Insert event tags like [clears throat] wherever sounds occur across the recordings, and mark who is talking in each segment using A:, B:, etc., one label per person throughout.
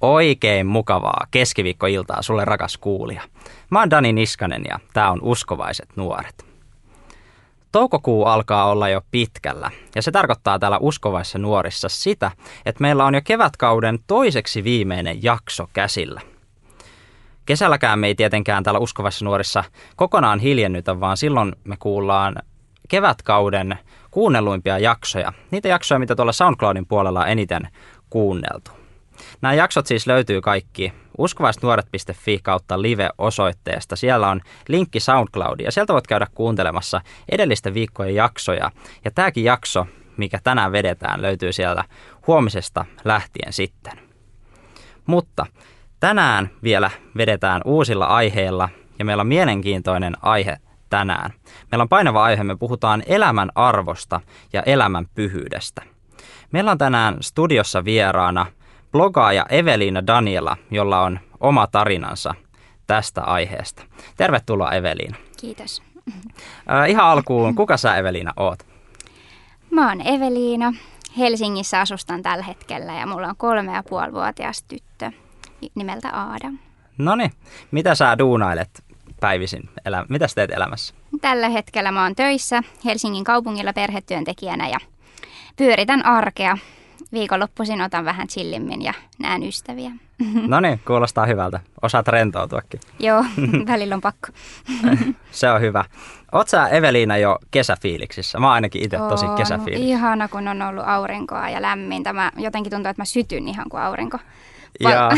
A: Oikein mukavaa keskiviikkoiltaa sulle rakas kuulija. Mä oon Dani Niskanen ja tää on Uskovaiset nuoret. Toukokuu alkaa olla jo pitkällä ja se tarkoittaa täällä Uskovaissa nuorissa sitä, että meillä on jo kevätkauden toiseksi viimeinen jakso käsillä. Kesälläkään me ei tietenkään täällä Uskovaissa nuorissa kokonaan hiljennytä, vaan silloin me kuullaan kevätkauden kuunnelluimpia jaksoja. Niitä jaksoja, mitä tuolla SoundCloudin puolella on eniten kuunneltu. Nämä jaksot siis löytyy kaikki uskovaisnuoret.fi kautta live-osoitteesta. Siellä on linkki SoundCloudiin ja sieltä voit käydä kuuntelemassa edellisten viikkojen jaksoja. Ja tämäkin jakso, mikä tänään vedetään, löytyy sieltä huomisesta lähtien sitten. Mutta tänään vielä vedetään uusilla aiheilla ja meillä on mielenkiintoinen aihe tänään. Meillä on painava aihe, me puhutaan elämän arvosta ja elämän pyhyydestä. Meillä on tänään studiossa vieraana – blogaaja Eveliina Daniela, jolla on oma tarinansa tästä aiheesta. Tervetuloa Eveliina.
B: Kiitos.
A: Äh, ihan alkuun, kuka sä Eveliina oot?
B: Mä oon Eveliina. Helsingissä asustan tällä hetkellä ja mulla on kolme ja puoli vuotias tyttö nimeltä Aada.
A: No niin, mitä sä duunailet päivisin? Elä, mitä sä teet elämässä?
B: Tällä hetkellä mä oon töissä Helsingin kaupungilla perhetyöntekijänä ja pyöritän arkea viikonloppuisin otan vähän chillimmin ja näen ystäviä. [laughs]
A: No niin, kuulostaa hyvältä. Osaat rentoutuakin.
B: Joo, [laughs] välillä on pakko.
A: Se on hyvä. Oot sä Eveliina jo kesäfiiliksissä? Mä ainakin itse tosi kesäfiiliksissä.
B: Ihana, kun on ollut aurinkoa ja lämmintä. Mä jotenkin tuntuu, että mä sytyn ihan kuin aurinko
A: ja...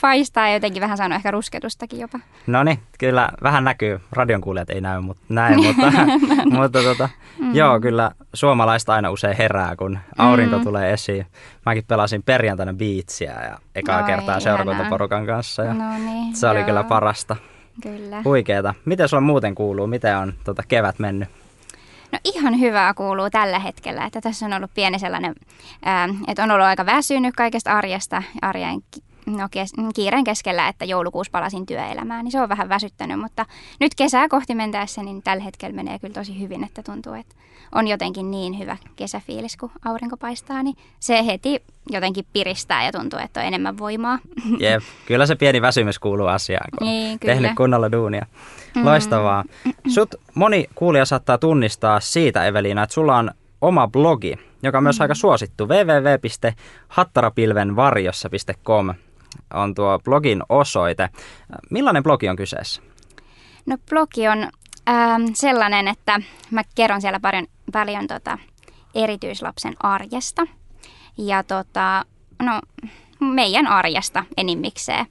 B: paistaa [laughs] ja jotenkin vähän saanut ehkä rusketustakin jopa.
A: No niin, kyllä vähän näkyy. Radion kuulijat ei näy, [laughs] mutta näin, mutta, mutta tota, mm. joo, kyllä suomalaista aina usein herää, kun aurinko mm. tulee esiin. Mäkin pelasin perjantaina biitsiä ja ekaa Oi, kertaa seurakuntaporukan kanssa ja no niin, se oli joo. kyllä parasta.
B: Kyllä.
A: Huikeeta. Miten sulla muuten kuuluu? Miten on tota kevät mennyt?
B: Ihan hyvää kuuluu tällä hetkellä, että tässä on ollut pieni sellainen, että on ollut aika väsynyt kaikesta arjesta, arjen no, kes, kiireen keskellä, että joulukuussa palasin työelämään, niin se on vähän väsyttänyt, mutta nyt kesää kohti mentäessä, niin tällä hetkellä menee kyllä tosi hyvin, että tuntuu, että on jotenkin niin hyvä kesäfiilis, kun aurinko paistaa, niin se heti jotenkin piristää ja tuntuu, että on enemmän voimaa. [laughs]
A: Jep, kyllä se pieni väsymys kuuluu asiaan, kun niin, kyllä. tehnyt kunnolla duunia. Mm. Loistavaa. Sut moni kuulija saattaa tunnistaa siitä, Eveliina, että sulla on oma blogi, joka on myös mm. aika suosittu, www.hattarapilvenvarjossa.com on tuo blogin osoite. Millainen blogi on kyseessä?
B: No blogi on ähm, sellainen, että mä kerron siellä paljon, paljon tota, erityislapsen arjesta ja tota, no, meidän arjesta enimmikseen.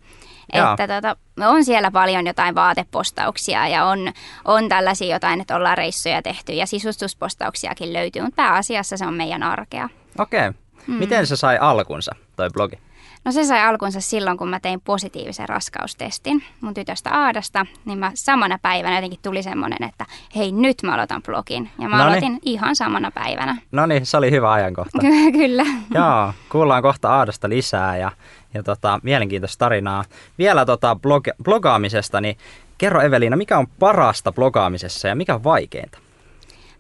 B: Että tota, on siellä paljon jotain vaatepostauksia ja on, on tällaisia jotain, että ollaan reissuja tehty ja sisustuspostauksiakin löytyy, mutta pääasiassa se on meidän arkea.
A: Okei. Okay. Mm. Miten se sai alkunsa, toi blogi?
B: No se sai alkunsa silloin, kun mä tein positiivisen raskaustestin mun tytöstä Aadasta, niin mä samana päivänä jotenkin tuli semmoinen, että hei nyt mä aloitan blogin. Ja mä Noniin. aloitin ihan samana päivänä.
A: No niin, se oli hyvä ajankohta.
B: Kyllä.
A: Joo, [laughs] kuullaan kohta Aadasta lisää ja, ja tota, mielenkiintoista tarinaa. Vielä tota blog, blogaamisesta, niin kerro Eveliina, mikä on parasta blogaamisessa ja mikä on vaikeinta?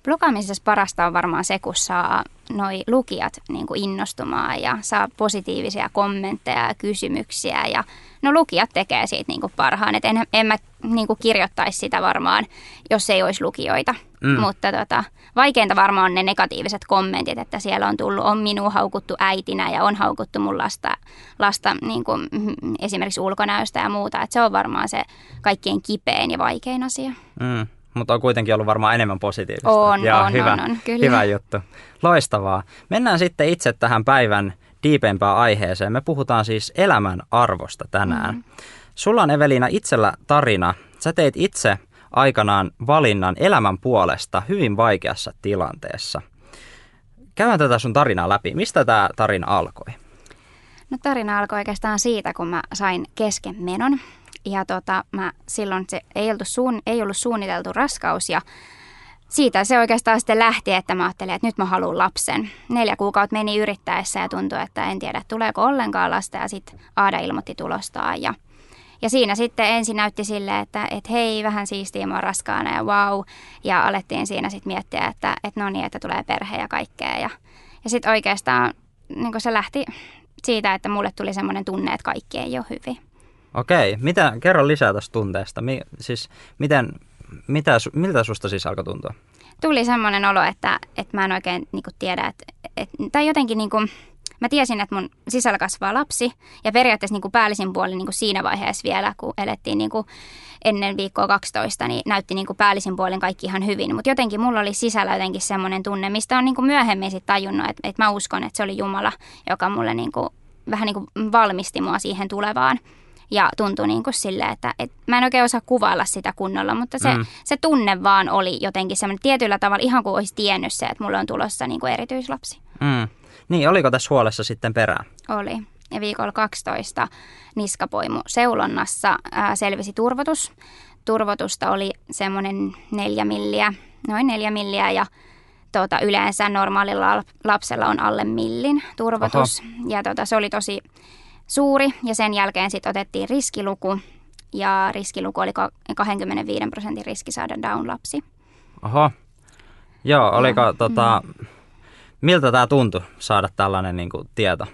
B: Blogaamisessa parasta on varmaan se, kun saa noi lukijat niin kuin innostumaan ja saa positiivisia kommentteja ja kysymyksiä. Ja no lukijat tekee siitä niin kuin parhaan. Et en, en mä niin kuin kirjoittaisi sitä varmaan, jos ei olisi lukijoita. Mm. Mutta tota, vaikeinta varmaan on ne negatiiviset kommentit, että siellä on tullut, on minua haukuttu äitinä ja on haukuttu mun lasta, lasta niin kuin, esimerkiksi ulkonäöstä ja muuta. Et se on varmaan se kaikkein kipein ja vaikein asia.
A: Mm mutta on kuitenkin ollut varmaan enemmän positiivista.
B: On,
A: ja
B: on,
A: hyvä,
B: on, on, kyllä.
A: Hyvä juttu. Loistavaa. Mennään sitten itse tähän päivän diipempään aiheeseen. Me puhutaan siis elämän arvosta tänään. Mm. Sulla on Evelina itsellä tarina. Sä teit itse aikanaan valinnan elämän puolesta hyvin vaikeassa tilanteessa. Käydään tätä sun tarinaa läpi. Mistä tämä tarina alkoi?
B: No tarina alkoi oikeastaan siitä, kun mä sain keskenmenon ja tota, mä silloin se ei, ollut suun, ei ollut suunniteltu raskaus ja siitä se oikeastaan sitten lähti, että mä ajattelin, että nyt mä haluan lapsen. Neljä kuukautta meni yrittäessä ja tuntui, että en tiedä, tuleeko ollenkaan lasta ja sitten Aada ilmoitti tulostaan ja ja siinä sitten ensin näytti sille, että, että hei, vähän siistiä, mä oon raskaana ja wow. Ja alettiin siinä sitten miettiä, että, että no niin, että tulee perhe ja kaikkea. Ja, ja sitten oikeastaan niin se lähti siitä, että mulle tuli semmoinen tunne, että kaikki ei ole hyvin.
A: Okei, mitä, kerro lisää tästä tunteesta. Mi, siis miten, mitä, miltä susta siis alkoi tuntua?
B: Tuli semmoinen olo, että, että mä en oikein niin kuin, tiedä, että, että, tai jotenkin niin kuin, mä tiesin, että mun sisällä kasvaa lapsi ja periaatteessa niin kuin päällisin puolin niin kuin siinä vaiheessa vielä, kun elettiin niin kuin ennen viikkoa 12, niin näytti niin kuin päällisin puolin kaikki ihan hyvin. Mutta jotenkin mulla oli sisällä jotenkin semmoinen tunne, mistä on niin kuin myöhemmin sitten tajunnut, että, että mä uskon, että se oli Jumala, joka mulle niin kuin, vähän niin kuin valmisti mua siihen tulevaan. Ja tuntui niin kuin sille, että, että mä en oikein osaa kuvailla sitä kunnolla, mutta se, mm. se tunne vaan oli jotenkin semmoinen tietyllä tavalla ihan kuin olisi tiennyt se, että mulla on tulossa niin kuin erityislapsi.
A: Mm. Niin, oliko tässä huolessa sitten perään?
B: Oli. Ja viikolla 12 niskapoimu seulonnassa ää, selvisi turvotus. Turvotusta oli semmoinen neljä milliä, noin neljä milliä ja tuota, yleensä normaalilla lapsella on alle millin turvotus. Oho. Ja tuota, se oli tosi suuri ja sen jälkeen sitten otettiin riskiluku ja riskiluku oli 25 prosentin riski saada Down-lapsi.
A: Oho. Joo, oliko ja, tota, mm. miltä tämä tuntui saada tällainen niin kuin, tieto?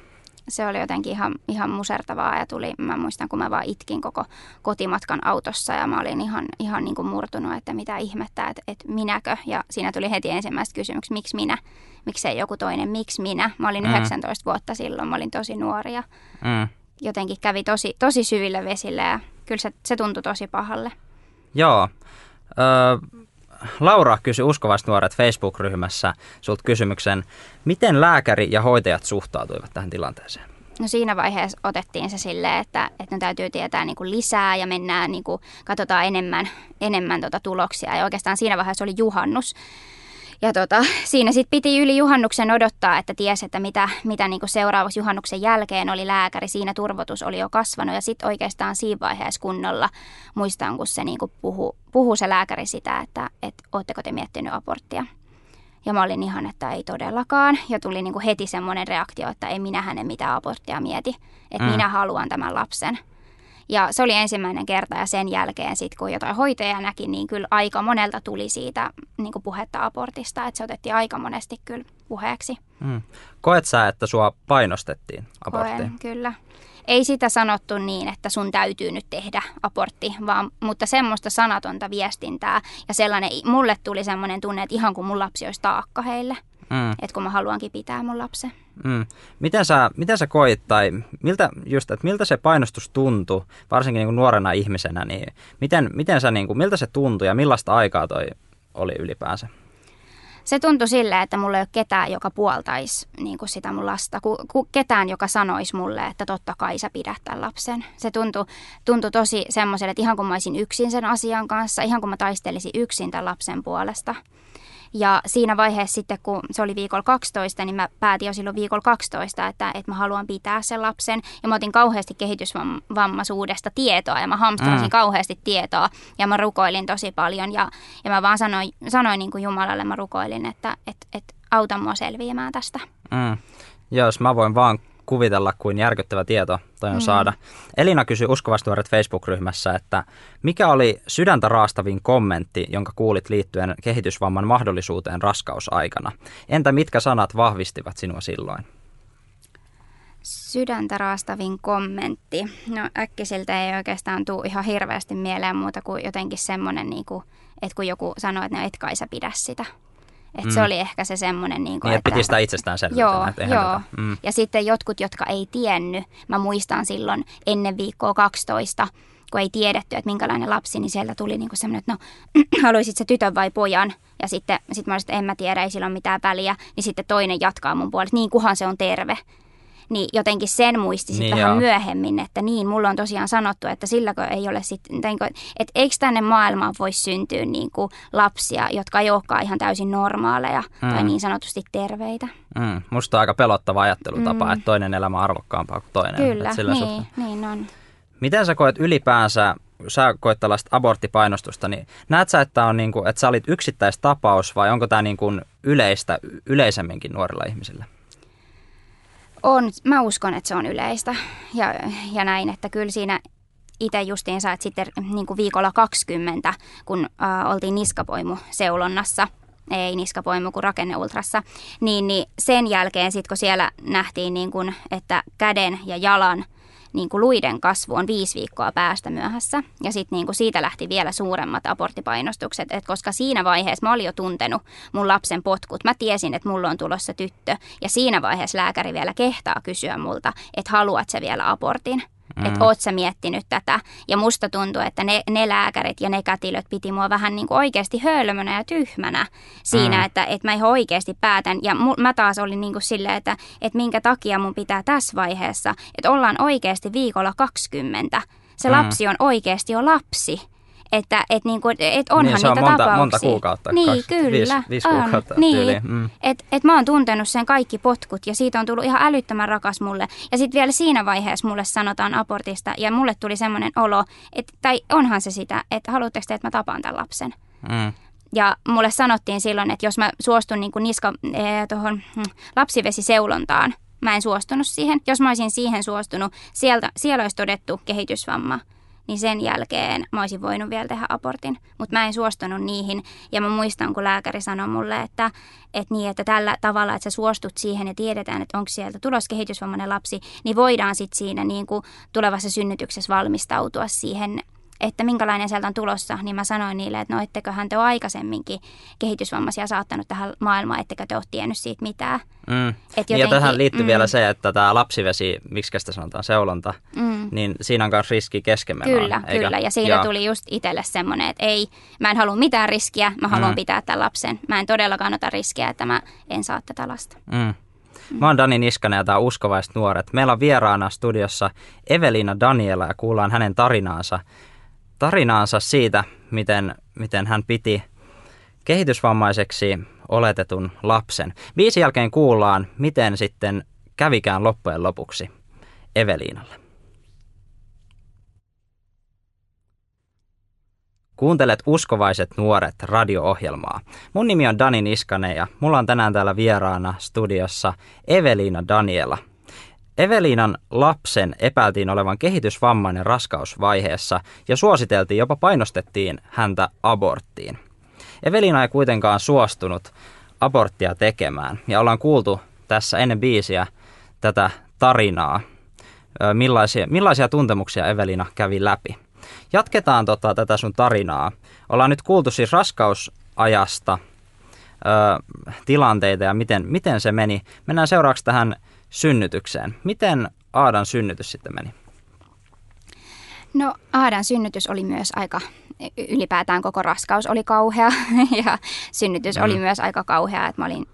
B: se oli jotenkin ihan, ihan musertavaa ja tuli, mä muistan kun mä vaan itkin koko kotimatkan autossa ja mä olin ihan, ihan niin kuin murtunut, että mitä ihmettä, että, että minäkö. Ja siinä tuli heti ensimmäiset kysymykset, miksi minä, miksei joku toinen, miksi minä. Mä olin mm. 19 vuotta silloin, mä olin tosi nuori ja mm. jotenkin kävi tosi, tosi syville vesille ja kyllä se, se tuntui tosi pahalle.
A: Joo. Ö, Laura kysyi Uskovaiset nuoret Facebook-ryhmässä sulta kysymyksen, miten lääkäri ja hoitajat suhtautuivat tähän tilanteeseen?
B: No siinä vaiheessa otettiin se silleen, että, että täytyy tietää niin kuin lisää ja mennään, niin kuin, katsotaan enemmän, enemmän tota tuloksia. Ja oikeastaan siinä vaiheessa oli juhannus. Ja tota, [laughs] siinä sitten piti yli juhannuksen odottaa, että tiesi, että mitä, mitä niin seuraavaksi juhannuksen jälkeen oli lääkäri. Siinä turvotus oli jo kasvanut ja sitten oikeastaan siinä vaiheessa kunnolla muistan, kun se niin puhuu puhu se lääkäri sitä, että, että ootteko te miettinyt aborttia. Ja mä olin ihan, että ei todellakaan. Ja tuli niin heti semmoinen reaktio, että ei minä hänen mitään aborttia mieti. Että mm. minä haluan tämän lapsen. Ja se oli ensimmäinen kerta ja sen jälkeen sitten kun jotain hoitajaa näki, niin kyllä aika monelta tuli siitä niin kuin puhetta abortista, että se otettiin aika monesti kyllä puheeksi. Mm.
A: Koet sä, että sua painostettiin aborttiin?
B: Koen, kyllä. Ei sitä sanottu niin, että sun täytyy nyt tehdä abortti, vaan, mutta semmoista sanatonta viestintää. Ja sellainen, mulle tuli semmoinen tunne, että ihan kuin mun lapsi olisi taakka heille. Mm. Että kun mä haluankin pitää mun lapsen.
A: Mm. Miten, sä, miten sä koit tai miltä, just, että miltä se painostus tuntui, varsinkin niin kuin nuorena ihmisenä, niin miten, miten sä, niin kuin, miltä se tuntui ja millaista aikaa toi oli ylipäänsä?
B: Se tuntui silleen, että mulla ei ole ketään, joka puoltaisi niin kuin sitä mun lasta. Ku, ku, ketään, joka sanoisi mulle, että totta kai sä pidät tämän lapsen. Se tuntui, tuntui tosi semmoiselle, että ihan kuin mä olisin yksin sen asian kanssa, ihan kuin mä taistelisin yksin tämän lapsen puolesta. Ja siinä vaiheessa sitten, kun se oli viikolla 12, niin mä päätin jo silloin viikolla 12, että, että mä haluan pitää sen lapsen. Ja mä otin kauheasti kehitysvammaisuudesta tietoa ja mä hamstrasin mm. kauheasti tietoa ja mä rukoilin tosi paljon. Ja, ja mä vaan sanoin, sanoin niin kuin Jumalalle, mä rukoilin, että, että, että auta mua selviämään tästä.
A: Mm. Jos mä voin vaan kuvitella, kuin järkyttävä tieto toi on mm. saada. Elina kysyi uskovastuoret Facebook-ryhmässä, että mikä oli sydäntä raastavin kommentti, jonka kuulit liittyen kehitysvamman mahdollisuuteen raskausaikana? Entä mitkä sanat vahvistivat sinua silloin?
B: Sydäntä raastavin kommentti. No äkkisiltä ei oikeastaan tule ihan hirveästi mieleen muuta kuin jotenkin semmoinen, niin kuin, että kun joku sanoo, että no et kai sä pidä sitä. Et mm. Se oli ehkä se semmoinen... Niin,
A: kuin, niin että, piti sitä itsestäänselvyytenä.
B: Joo, että joo. Tota, mm. ja sitten jotkut, jotka ei tiennyt, mä muistan silloin ennen viikkoa 12, kun ei tiedetty, että minkälainen lapsi, niin sieltä tuli niin semmoinen, että no, [clears throat] haluaisit se tytön vai pojan? Ja sitten sit mä olisin, että en mä tiedä, ei sillä ole mitään väliä. Niin sitten toinen jatkaa mun puolesta, niin kuhan se on terve niin jotenkin sen muisti sitten niin vähän joo. myöhemmin, että niin, mulla on tosiaan sanottu, että silläkö ei ole sitten, että eikö tänne maailmaan voisi syntyä niin kuin lapsia, jotka ei olekaan ihan täysin normaaleja mm. tai niin sanotusti terveitä.
A: Mm. Musta on aika pelottava ajattelutapa, mm. että toinen elämä on arvokkaampaa kuin toinen.
B: Kyllä, sillä niin, suhteen. niin on.
A: Miten sä koet ylipäänsä, sä koet tällaista aborttipainostusta, niin näet sä, että, on niin kuin, että sä olit yksittäistapaus vai onko tämä niin kuin yleistä yleisemminkin nuorilla ihmisillä?
B: On, mä uskon, että se on yleistä. Ja, ja näin, että kyllä siinä itse justiinsa, että sitten niin kuin viikolla 20, kun ä, oltiin niskapoimu seulonnassa, ei niskapoimu kuin rakenneultrassa, niin, niin sen jälkeen sitten kun siellä nähtiin, niin kun, että käden ja jalan niin kuin luiden kasvu on viisi viikkoa päästä myöhässä. Ja sitten niin kuin siitä lähti vielä suuremmat aborttipainostukset, että koska siinä vaiheessa mä olin jo tuntenut mun lapsen potkut. Mä tiesin, että mulla on tulossa tyttö ja siinä vaiheessa lääkäri vielä kehtaa kysyä multa, että haluat sä vielä abortin. Mm. Että oot sä miettinyt tätä. Ja musta tuntuu, että ne, ne lääkärit ja ne kätilöt piti mua vähän niin kuin oikeasti hölmönä ja tyhmänä siinä, mm. että, että mä ihan oikeasti päätän. Ja mu, mä taas olin niin kuin silleen, että, että minkä takia mun pitää tässä vaiheessa, että ollaan oikeasti viikolla 20. Se mm. lapsi on oikeasti jo lapsi. Että et niinku, et onhan
A: niin, se on
B: niitä
A: monta,
B: tapauksia.
A: monta kuukautta.
B: Niin,
A: kaksi,
B: kyllä.
A: Viisi, viisi
B: on.
A: kuukautta
B: niin.
A: tyyliin. Mm.
B: Et, et mä oon tuntenut sen kaikki potkut ja siitä on tullut ihan älyttömän rakas mulle. Ja sitten vielä siinä vaiheessa mulle sanotaan abortista ja mulle tuli semmoinen olo, että, tai onhan se sitä, että haluatteko te, että mä tapaan tämän lapsen.
A: Mm.
B: Ja mulle sanottiin silloin, että jos mä suostun niin niska, eh, tohon, hm, lapsivesiseulontaan, mä en suostunut siihen. Jos mä olisin siihen suostunut, sieltä, siellä olisi todettu kehitysvamma niin sen jälkeen mä olisin voinut vielä tehdä abortin. Mutta mä en suostunut niihin. Ja mä muistan, kun lääkäri sanoi mulle, että, että, niin, että tällä tavalla, että sä suostut siihen ja tiedetään, että onko sieltä tulos kehitysvammainen lapsi, niin voidaan sitten siinä niin kuin tulevassa synnytyksessä valmistautua siihen että minkälainen sieltä on tulossa, niin mä sanoin niille, että no etteköhän te ole aikaisemminkin kehitysvammaisia saattanut tähän maailmaan, ettekä te ole tiennyt siitä mitään.
A: Mm.
B: Et
A: Niin, ja tähän liittyy
B: mm,
A: vielä se, että tämä lapsivesi, miksi sitä sanotaan, seulonta,
B: Mm.
A: niin siinä on myös riski keskenmenoon.
B: Kyllä,
A: eikä?
B: kyllä. Ja siitä
A: Joo.
B: tuli just itselle semmoinen, että ei, mä en halua mitään riskiä, mä haluan
A: Mm.
B: pitää tämän lapsen. Mä en todellakaan ota riskiä, että mä en saa tätä lasta.
A: Mm. Mä oon Dani Niskanen ja tämä Uskovaiset nuoret. Meillä on vieraana studiossa Evelina Daniela ja kuullaan hänen tarinaansa, tarinaansa siitä, miten, miten hän piti kehitysvammaiseksi oletetun lapsen. Viisi jälkeen kuullaan, miten sitten kävikään loppujen lopuksi Evelinalle. Kuuntelet Uskovaiset nuoret radio-ohjelmaa. Mun nimi on Dani Niskanen ja mulla on tänään täällä vieraana studiossa Evelina Daniela. Evelinan lapsen epäiltiin olevan kehitysvammainen raskausvaiheessa ja suositeltiin, jopa painostettiin häntä aborttiin. Evelina ei kuitenkaan suostunut aborttia tekemään ja ollaan kuultu tässä ennen biisiä tätä tarinaa, millaisia, millaisia tuntemuksia Evelina kävi läpi. Jatketaan tota, tätä sun tarinaa. Ollaan nyt kuultu siis raskausajasta, ö, tilanteita ja miten, miten se meni. Mennään seuraavaksi tähän synnytykseen. Miten Aadan synnytys sitten meni?
B: No Aadan synnytys oli myös aika, ylipäätään koko raskaus oli kauhea [laughs] ja synnytys
A: Mm.
B: oli myös aika kauhea, että mä olin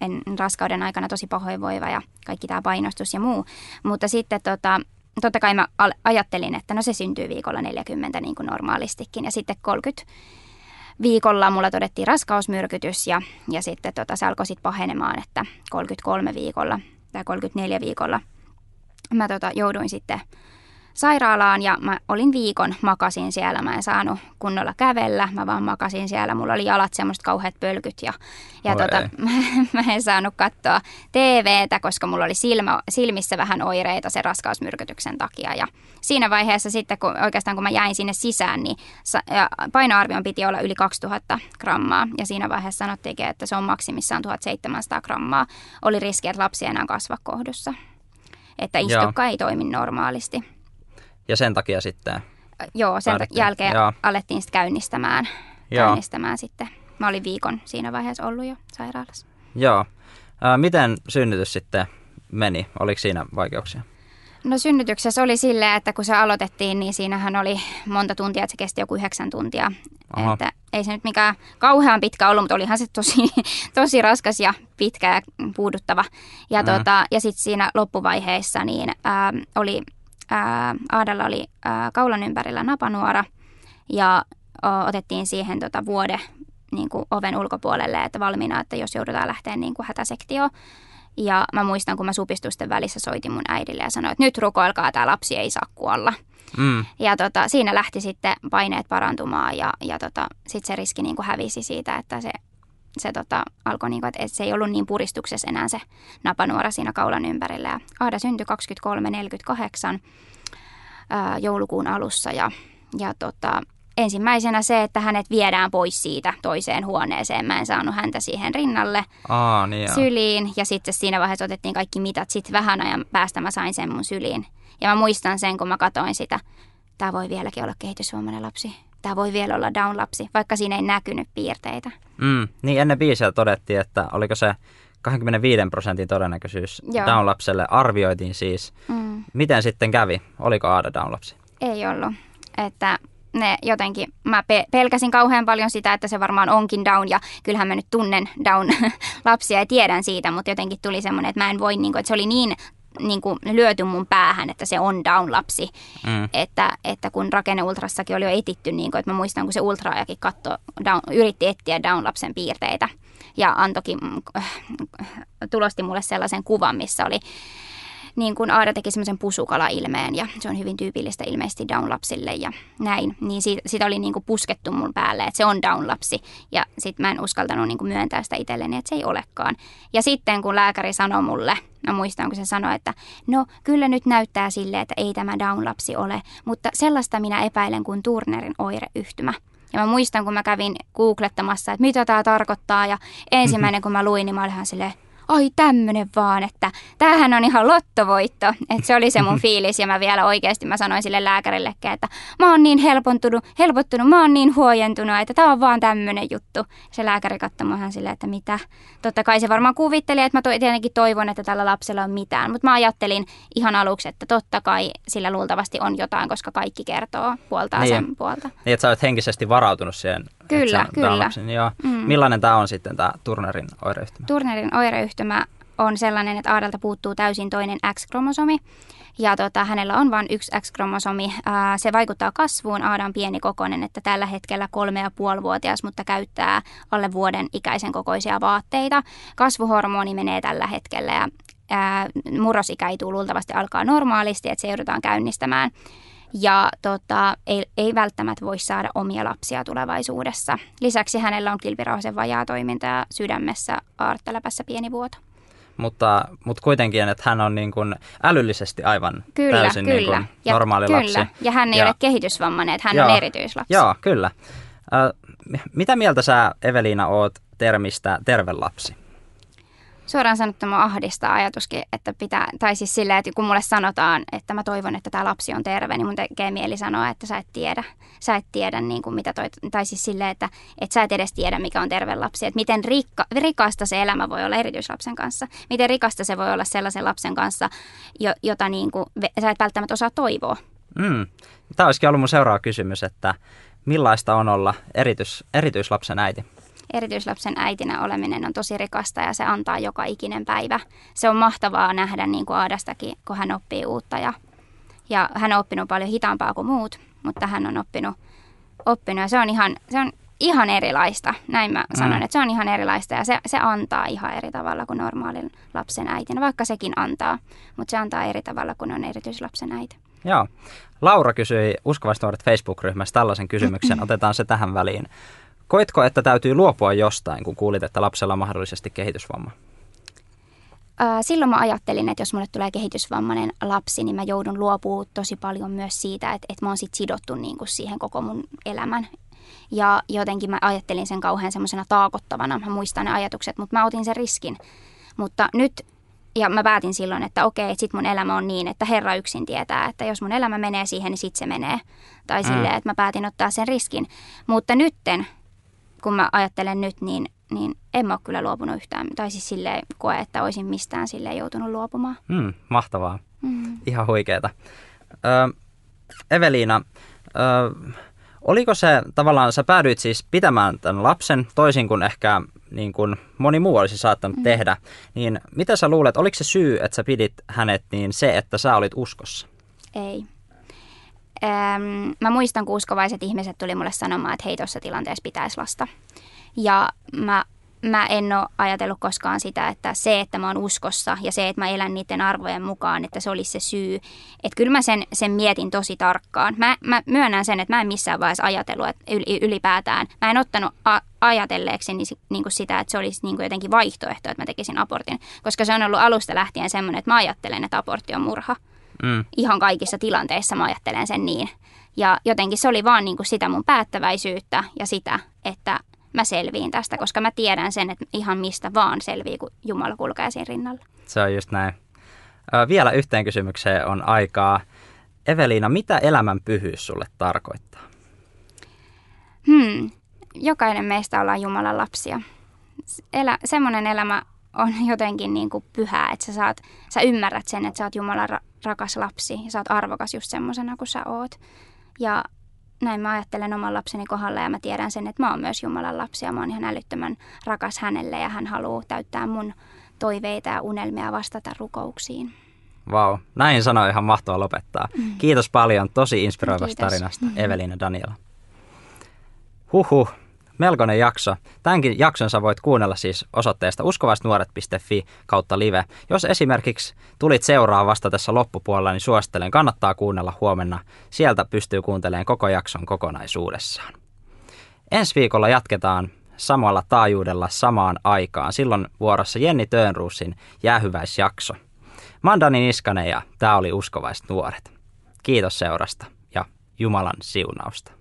B: en, raskauden aikana tosi pahoinvoiva ja kaikki tämä painostus ja muu. Mutta sitten tota, totta kai mä ajattelin, että no se syntyy viikolla 40 niin kuin normaalistikin ja sitten 30 viikolla mulla todettiin raskausmyrkytys ja, ja sitten tota, se alkoi sitten pahenemaan, että 33 viikolla tai 34 viikolla. Mä tota, jouduin sitten sairaalaan ja mä olin viikon, makasin siellä. Mä en saanut kunnolla kävellä, mä vaan makasin siellä. Mulla oli jalat semmoista kauheat pölkyt ja, ja
A: Oi
B: tota,
A: ei. [laughs]
B: mä en saanut katsoa TVtä, koska mulla oli silmä, silmissä vähän oireita sen raskausmyrkytyksen takia. Ja siinä vaiheessa sitten, kun, oikeastaan kun mä jäin sinne sisään, niin painoarvion piti olla yli 2000 grammaa. Ja siinä vaiheessa sanottiinkin, että se on maksimissaan 1700 grammaa. Oli riski, että lapsi ei enää kasva kohdussa. Että
A: Joo.
B: istukka ei toimi normaalisti.
A: Ja sen takia sitten,
B: Joo, sen
A: Päädyttiin.
B: jälkeen
A: Joo.
B: alettiin sitten käynnistämään,
A: Joo.
B: käynnistämään sitten. Mä olin viikon siinä vaiheessa ollut jo sairaalassa.
A: joo. Ää, miten synnytys sitten meni? Oliko siinä vaikeuksia?
B: No synnytyksessä oli silleen, että kun se aloitettiin, niin siinähän oli monta tuntia, että se kesti joku yhdeksän tuntia.
A: Aha.
B: Että ei se nyt mikään kauhean pitkä ollut, mutta olihan se tosi, [laughs] tosi raskas ja pitkä ja puuduttava. Ja,
A: Mm.
B: tota, ja sitten siinä loppuvaiheessa niin ää, oli, ää, Aadalla oli ää, kaulan ympärillä napanuora ja o, otettiin siihen tota, vuode niin kuin oven ulkopuolelle, että valmiina, että jos joudutaan lähteä niin kuin hätäsektioon. Ja mä muistan, kun mä supistusten välissä soitin mun äidille ja sanoin, että nyt rukoilkaa, tämä lapsi ei saa kuolla.
A: Mm.
B: Ja tota, siinä lähti sitten paineet parantumaan ja, ja tota, sitten se riski niin kuin hävisi siitä, että se, se tota, alkoi, niin kuin, että se ei ollut niin puristuksessa enää se napanuora siinä kaulan ympärillä. Ja Aada syntyi 23.48 ää, joulukuun alussa ja, ja tota, ensimmäisenä se, että hänet viedään pois siitä toiseen huoneeseen. Mä en saanut häntä siihen rinnalle
A: Aa, niin joo.
B: syliin. Ja sitten siinä vaiheessa otettiin kaikki mitat. Sitten vähän ajan päästä mä sain sen mun syliin. Ja mä muistan sen, kun mä katoin sitä. Tämä voi vieläkin olla kehitysvammainen lapsi. Tämä voi vielä olla down-lapsi, vaikka siinä ei näkynyt piirteitä.
A: Mm, niin ennen biisiä todettiin, että oliko se 25 prosentin todennäköisyys
B: Joo.
A: Down-lapselle arvioitiin siis.
B: Mm.
A: Miten sitten kävi? Oliko Aada Down-lapsi?
B: Ei ollut. Että ne jotenkin, mä pe- pelkäsin kauhean paljon sitä, että se varmaan onkin down ja kyllähän mä nyt tunnen down [laughs] lapsia ja tiedän siitä, mutta jotenkin tuli semmoinen, että mä en voi, niin kuin, että se oli niin niin kuin lyöty mun päähän, että se on down-lapsi.
A: Mm.
B: Että, että kun rakenneultrassakin oli jo etitty, niin kuin, että mä muistan, kun se ultraajakin katto, down, yritti etsiä down-lapsen piirteitä ja antokin, mm, äh, tulosti mulle sellaisen kuvan, missä oli niin kuin Aada teki semmoisen pusukala-ilmeen ja se on hyvin tyypillistä ilmeisesti down-lapsille ja näin. Niin siitä, sitä oli niin kuin puskettu mun päälle, että se on down-lapsi ja sitten mä en uskaltanut niin kuin myöntää sitä itselleni, että se ei olekaan. Ja sitten kun lääkäri sanoi mulle, mä muistan kun se sanoi, että no kyllä nyt näyttää sille, että ei tämä down-lapsi ole, mutta sellaista minä epäilen kuin Turnerin oireyhtymä. Ja mä muistan, kun mä kävin googlettamassa, että mitä tämä tarkoittaa ja ensimmäinen kun mä luin, niin mä olin silleen, ai tämmönen vaan, että tämähän on ihan lottovoitto. Että se oli se mun [laughs] fiilis ja mä vielä oikeasti mä sanoin sille lääkärillekin, että mä oon niin helpottunut, helpottunut, mä oon niin huojentunut, että tää on vaan tämmönen juttu. Se lääkäri katsoi mua ihan silleen, että mitä. Totta kai se varmaan kuvitteli, että mä to- tietenkin toivon, että tällä lapsella on mitään, mutta mä ajattelin ihan aluksi, että totta kai sillä luultavasti on jotain, koska kaikki kertoo puoltaa
A: Niin.
B: sen puolta.
A: Niin, että sä olet henkisesti varautunut siihen.
B: Kyllä,
A: on
B: kyllä.
A: Down-lapsi. Niin joo.
B: Mm.
A: Millainen tämä on sitten tämä Turnerin oireyhtymä?
B: Turnerin oireyhtymä on sellainen, että Aadalta puuttuu täysin toinen X-kromosomi. Ja tota, hänellä on vain yksi X-kromosomi. Ää, se vaikuttaa kasvuun. Aada on pieni kokoinen, että tällä hetkellä kolme ja puoli vuotias, mutta käyttää alle vuoden ikäisen kokoisia vaatteita. Kasvuhormoni menee tällä hetkellä ja ää, murrosikä ei tule luultavasti alkaa normaalisti, että se joudutaan käynnistämään. Ja tota, ei, ei välttämättä voi saada omia lapsia tulevaisuudessa. Lisäksi hänellä on kilpirauhasen vajaa toiminta ja sydämessä aorttaläpässä pieni vuoto.
A: Mutta, mutta kuitenkin, että hän on niin kuin älyllisesti aivan
B: Kyllä,
A: täysin
B: kyllä.
A: Niin kuin
B: ja,
A: normaali
B: kyllä.
A: lapsi.
B: Ja hän ei
A: Ja-
B: ole kehitysvammainen, että hän
A: Joo.
B: on erityislapsi.
A: Joo, kyllä. Mitä mieltä sä, Eveliina, oot termistä terve lapsi?
B: Suoraan sanottuna ahdistaa ajatuskin, että pitää, tai siis silleen, että kun mulle sanotaan, että mä toivon, että tämä lapsi on terve, niin mun tekee mieli sanoa, että sä et tiedä. Sä et tiedä niin kuin mitä toi, tai siis silleen, että, että sä et edes tiedä, mikä on terve lapsi. Että miten rikka, rikasta se elämä voi olla erityislapsen kanssa. Miten rikasta se voi olla sellaisen lapsen kanssa, jo, jota niin kuin, sä et välttämättä osaa toivoa.
A: Mm. Tämä olisikin ollut mun seuraava kysymys, että millaista on olla erityis, erityislapsen äiti?
B: Erityislapsen äitinä oleminen on tosi rikasta ja se antaa joka ikinen päivä. Se on mahtavaa nähdä niin kuin Aadastakin, kun hän oppii uutta ja, ja hän on oppinut paljon hitaampaa kuin muut, mutta hän on oppinut, oppinut ja se on ihan, se on ihan erilaista. Näin mä sanon,
A: Mm.
B: että se on ihan erilaista ja se, se antaa ihan eri tavalla kuin normaalin lapsen äitinä, vaikka sekin antaa, mutta se antaa eri tavalla kuin on erityislapsen äiti.
A: Joo. Laura kysyi Uskovaiset nuoret Facebook-ryhmässä tällaisen kysymyksen. [laughs] Otetaan se tähän väliin. Koitko, että täytyy luopua jostain, kun kuulit, että lapsella on mahdollisesti kehitysvamma?
B: Silloin mä ajattelin, että jos mulle tulee kehitysvammainen lapsi, niin mä joudun luopumaan tosi paljon myös siitä, että, että mä oon sit sidottu niin kuin siihen koko mun elämän. Ja jotenkin mä ajattelin sen kauhean semmoisena taakottavana. Mä muistan ne ajatukset, mutta mä otin sen riskin. Mutta nyt, ja mä päätin silloin, että okei, että sit mun elämä on niin, että Herra yksin tietää, että jos mun elämä menee siihen, niin sit se menee. Tai
A: Mm.
B: silleen, että mä päätin ottaa sen riskin. Mutta nytten, kun mä ajattelen nyt, niin, niin en mä ole kyllä luopunut yhtään. Tai siis silleen koe, että olisin mistään silleen joutunut luopumaan.
A: Hmm, mahtavaa.
B: Mm.
A: Ihan huikeeta. Ö, Eveliina, ö, oliko se tavallaan, sä päädyit siis pitämään tämän lapsen toisin kuin ehkä niin kuin moni muu olisi saattanut mm. tehdä, niin mitä sä luulet, oliko se syy, että sä pidit hänet, niin se, että sä olit uskossa?
B: Ei. Öm, mä muistan, kun uskovaiset ihmiset tuli mulle sanomaan, että hei, tuossa tilanteessa pitäisi lasta. Ja mä, mä en ole ajatellut koskaan sitä, että se, että mä oon uskossa ja se, että mä elän niiden arvojen mukaan, että se olisi se syy. Että kyllä mä sen, sen mietin tosi tarkkaan. Mä, mä myönnän sen, että mä en missään vaiheessa ajatellut että yli, ylipäätään. Mä en ottanut a, ajatelleeksi niin kuin sitä, että se olisi niin kuin jotenkin vaihtoehto, että mä tekisin abortin. Koska se on ollut alusta lähtien semmoinen, että mä ajattelen, että abortti on murha
A: Mm.
B: ihan kaikissa tilanteissa mä ajattelen sen niin. Ja jotenkin se oli vaan niin kuin sitä mun päättäväisyyttä ja sitä, että mä selviin tästä, koska mä tiedän sen, että ihan mistä vaan selvii, kun Jumala kulkee siinä rinnalla.
A: Se on just näin. Vielä yhteen kysymykseen on aikaa. Eveliina, mitä elämän pyhyys sulle tarkoittaa?
B: Hmm. Jokainen meistä ollaan Jumalan lapsia. Elä, semmoinen elämä on [laughs] jotenkin niin kuin pyhää, että sä, saat, sä ymmärrät sen, että sä oot Jumalan ra- rakas lapsi ja sä oot arvokas just semmoisena kuin sä oot. Ja näin mä ajattelen oman lapseni kohdalla ja mä tiedän sen, että mä oon myös Jumalan lapsi ja mä oon ihan älyttömän rakas hänelle ja hän haluaa täyttää mun toiveita ja unelmia vastata rukouksiin.
A: Vau, wow. näin sanoi ihan mahtava lopettaa. Mm. Kiitos paljon tosi inspiroivasta Kiitos. tarinasta, mm-hmm. Evelina Daniela. Huhhuh, melkoinen jakso. Tämänkin jakson sä voit kuunnella siis osoitteesta uskovaisnuoret.fi kautta live. Jos esimerkiksi tulit seuraa vasta tässä loppupuolella, niin suosittelen, kannattaa kuunnella huomenna. Sieltä pystyy kuuntelemaan koko jakson kokonaisuudessaan. Ensi viikolla jatketaan samalla taajuudella samaan aikaan. Silloin vuorossa Jenni Tönruusin jäähyväisjakso. Mä oon Niskanen ja tämä oli Uskovaiset nuoret. Kiitos seurasta ja Jumalan siunausta.